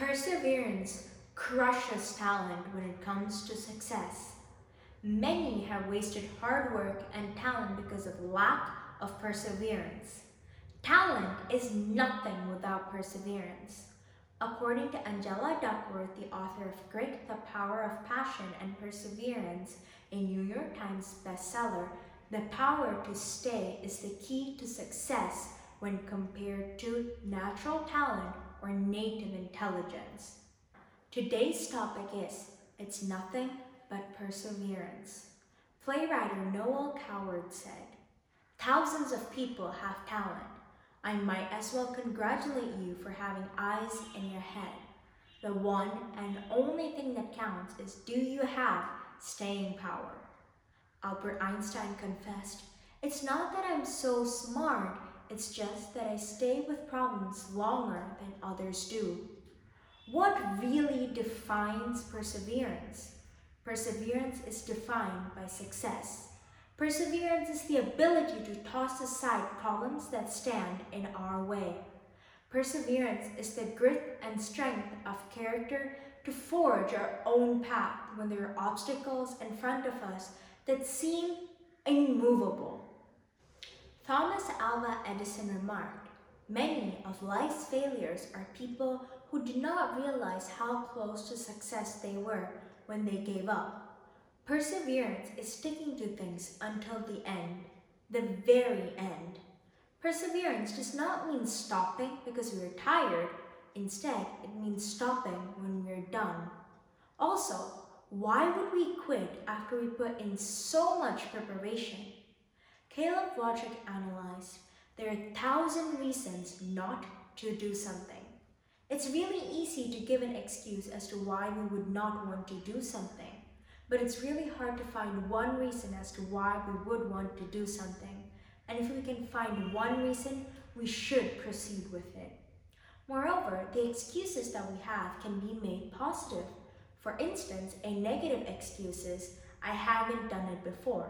Perseverance crushes talent when it comes to success. Many have wasted hard work and talent because of lack of perseverance. Talent is nothing without perseverance. According to Angela Duckworth, the author of Grit, The Power of Passion and Perseverance, a New York Times bestseller, the power to stay is the key to success when compared to natural talent or native intelligence. Today's topic is It's Nothing But Perseverance. Playwright Noel Coward said, Thousands of people have talent. I might as well congratulate you for having eyes in your head. The one and only thing that counts is do you have staying power? Albert Einstein confessed, It's not that I'm so smart, it's just that I stay with problems longer than others do. What really defines perseverance? Perseverance is defined by success. Perseverance is the ability to toss aside problems that stand in our way. Perseverance is the grit and strength of character to forge our own path when there are obstacles in front of us that seem immovable. Thomas Alva Edison remarked, Many of life's failures are people who did not realize how close to success they were when they gave up. Perseverance is sticking to things until the end, the very end. Perseverance does not mean stopping because we're tired. Instead, it means stopping when we're done. Also, why would we quit after we put in so much preparation? Caleb Wojcik analyzed, there are a thousand reasons not to do something. It's really easy to give an excuse as to why we would not want to do something, but it's really hard to find one reason as to why we would want to do something. And if we can find one reason, we should proceed with it. Moreover, the excuses that we have can be made positive. For instance, a negative excuse is, I haven't done it before.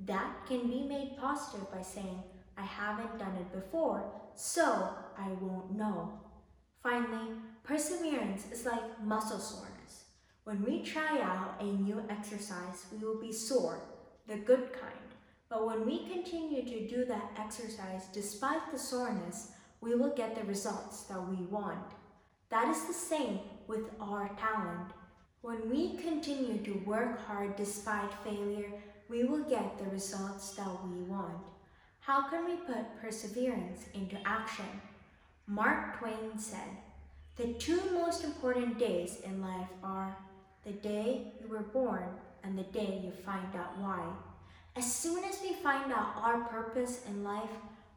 That can be made positive by saying, I haven't done it before, so I won't know. Finally, perseverance is like muscle soreness. When we try out a new exercise, we will be sore, the good kind. But when we continue to do that exercise despite the soreness, we will get the results that we want. That is the same with our talent. When we continue to work hard despite failure, we will get the results that we want. How can we put perseverance into action? Mark Twain said, The two most important days in life are the day you were born and the day you find out why. As soon as we find out our purpose in life,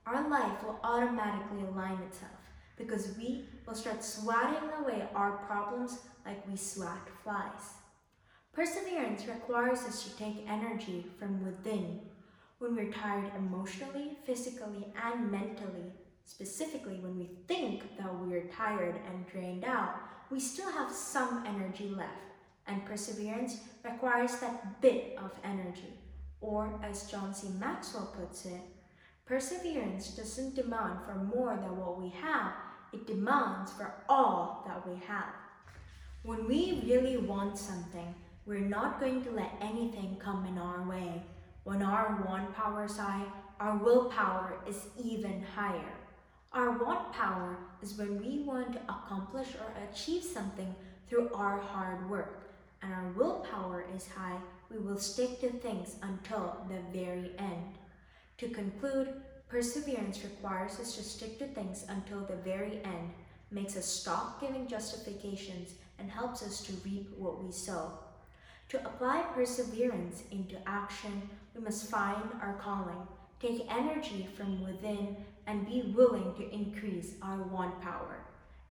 our life will automatically align itself because we will start swatting away our problems like we swat flies. Perseverance requires us to take energy from within. When we're tired emotionally, physically, and mentally, specifically when we think that we're tired and drained out, we still have some energy left. And perseverance requires that bit of energy. Or, as John C. Maxwell puts it, perseverance doesn't demand for more than what we have, it demands for all that we have. When we really want something, we're not going to let anything come in our way. When our want power is high, our willpower is even higher. Our want power is when we want to accomplish or achieve something through our hard work. And our willpower is high, we will stick to things until the very end. To conclude, perseverance requires us to stick to things until the very end, makes us stop giving justifications, and helps us to reap what we sow. To apply perseverance into action, we must find our calling, take energy from within, and be willing to increase our want power.